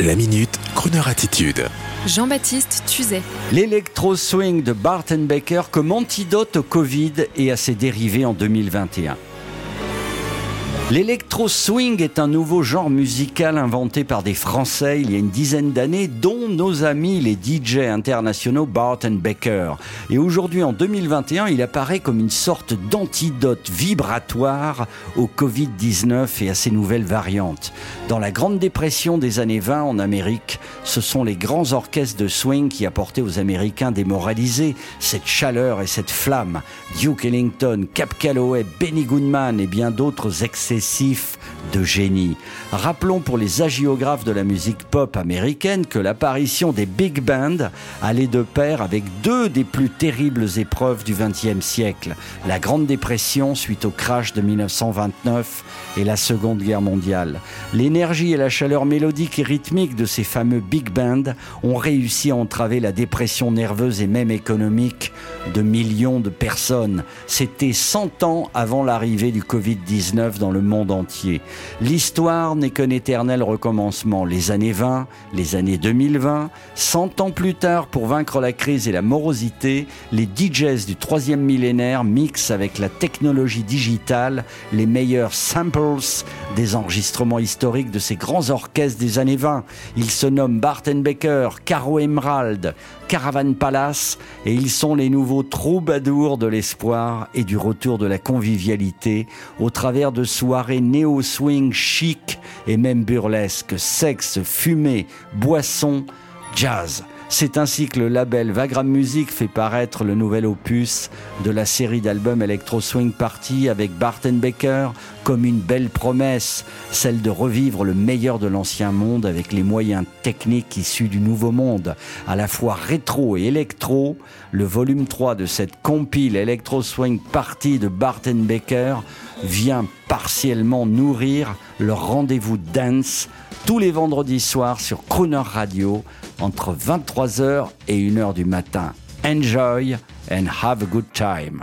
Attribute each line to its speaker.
Speaker 1: La minute, Kroneur attitude.
Speaker 2: Jean-Baptiste Tuzet.
Speaker 3: L'électro-swing de Barton Baker comme antidote au Covid et à ses dérivés en 2021. L'électro swing est un nouveau genre musical inventé par des Français il y a une dizaine d'années, dont nos amis les DJ internationaux Barton Baker. Et aujourd'hui, en 2021, il apparaît comme une sorte d'antidote vibratoire au Covid-19 et à ses nouvelles variantes. Dans la Grande Dépression des années 20 en Amérique, ce sont les grands orchestres de swing qui apportaient aux Américains démoralisés cette chaleur et cette flamme. Duke Ellington, Cap Calloway, Benny Goodman et bien d'autres excès de génie. Rappelons pour les agiographes de la musique pop américaine que l'apparition des big bands allait de pair avec deux des plus terribles épreuves du XXe siècle, la Grande Dépression suite au crash de 1929 et la Seconde Guerre mondiale. L'énergie et la chaleur mélodique et rythmique de ces fameux big bands ont réussi à entraver la dépression nerveuse et même économique de millions de personnes. C'était 100 ans avant l'arrivée du Covid-19 dans le monde entier. L'histoire n'est qu'un éternel recommencement. Les années 20, les années 2020, 100 ans plus tard, pour vaincre la crise et la morosité, les DJs du troisième millénaire mixent avec la technologie digitale les meilleurs samples des enregistrements historiques de ces grands orchestres des années 20. Ils se nomment Barton Baker, Caro Emerald, Caravan Palace et ils sont les nouveaux troubadours de l'espoir et du retour de la convivialité au travers de soirées néo-swing chic et même burlesques, sexe, fumée, boisson, jazz. C'est ainsi que le label Vagram Music fait paraître le nouvel opus de la série d'albums Electro Swing Party avec Barton Baker comme une belle promesse, celle de revivre le meilleur de l'ancien monde avec les moyens techniques issus du nouveau monde, à la fois rétro et électro. Le volume 3 de cette compile Electro Swing Party de Barton Baker vient partiellement nourrir leur rendez-vous dance tous les vendredis soirs sur Crooner Radio entre 23h et 1h du matin. Enjoy and have a good time.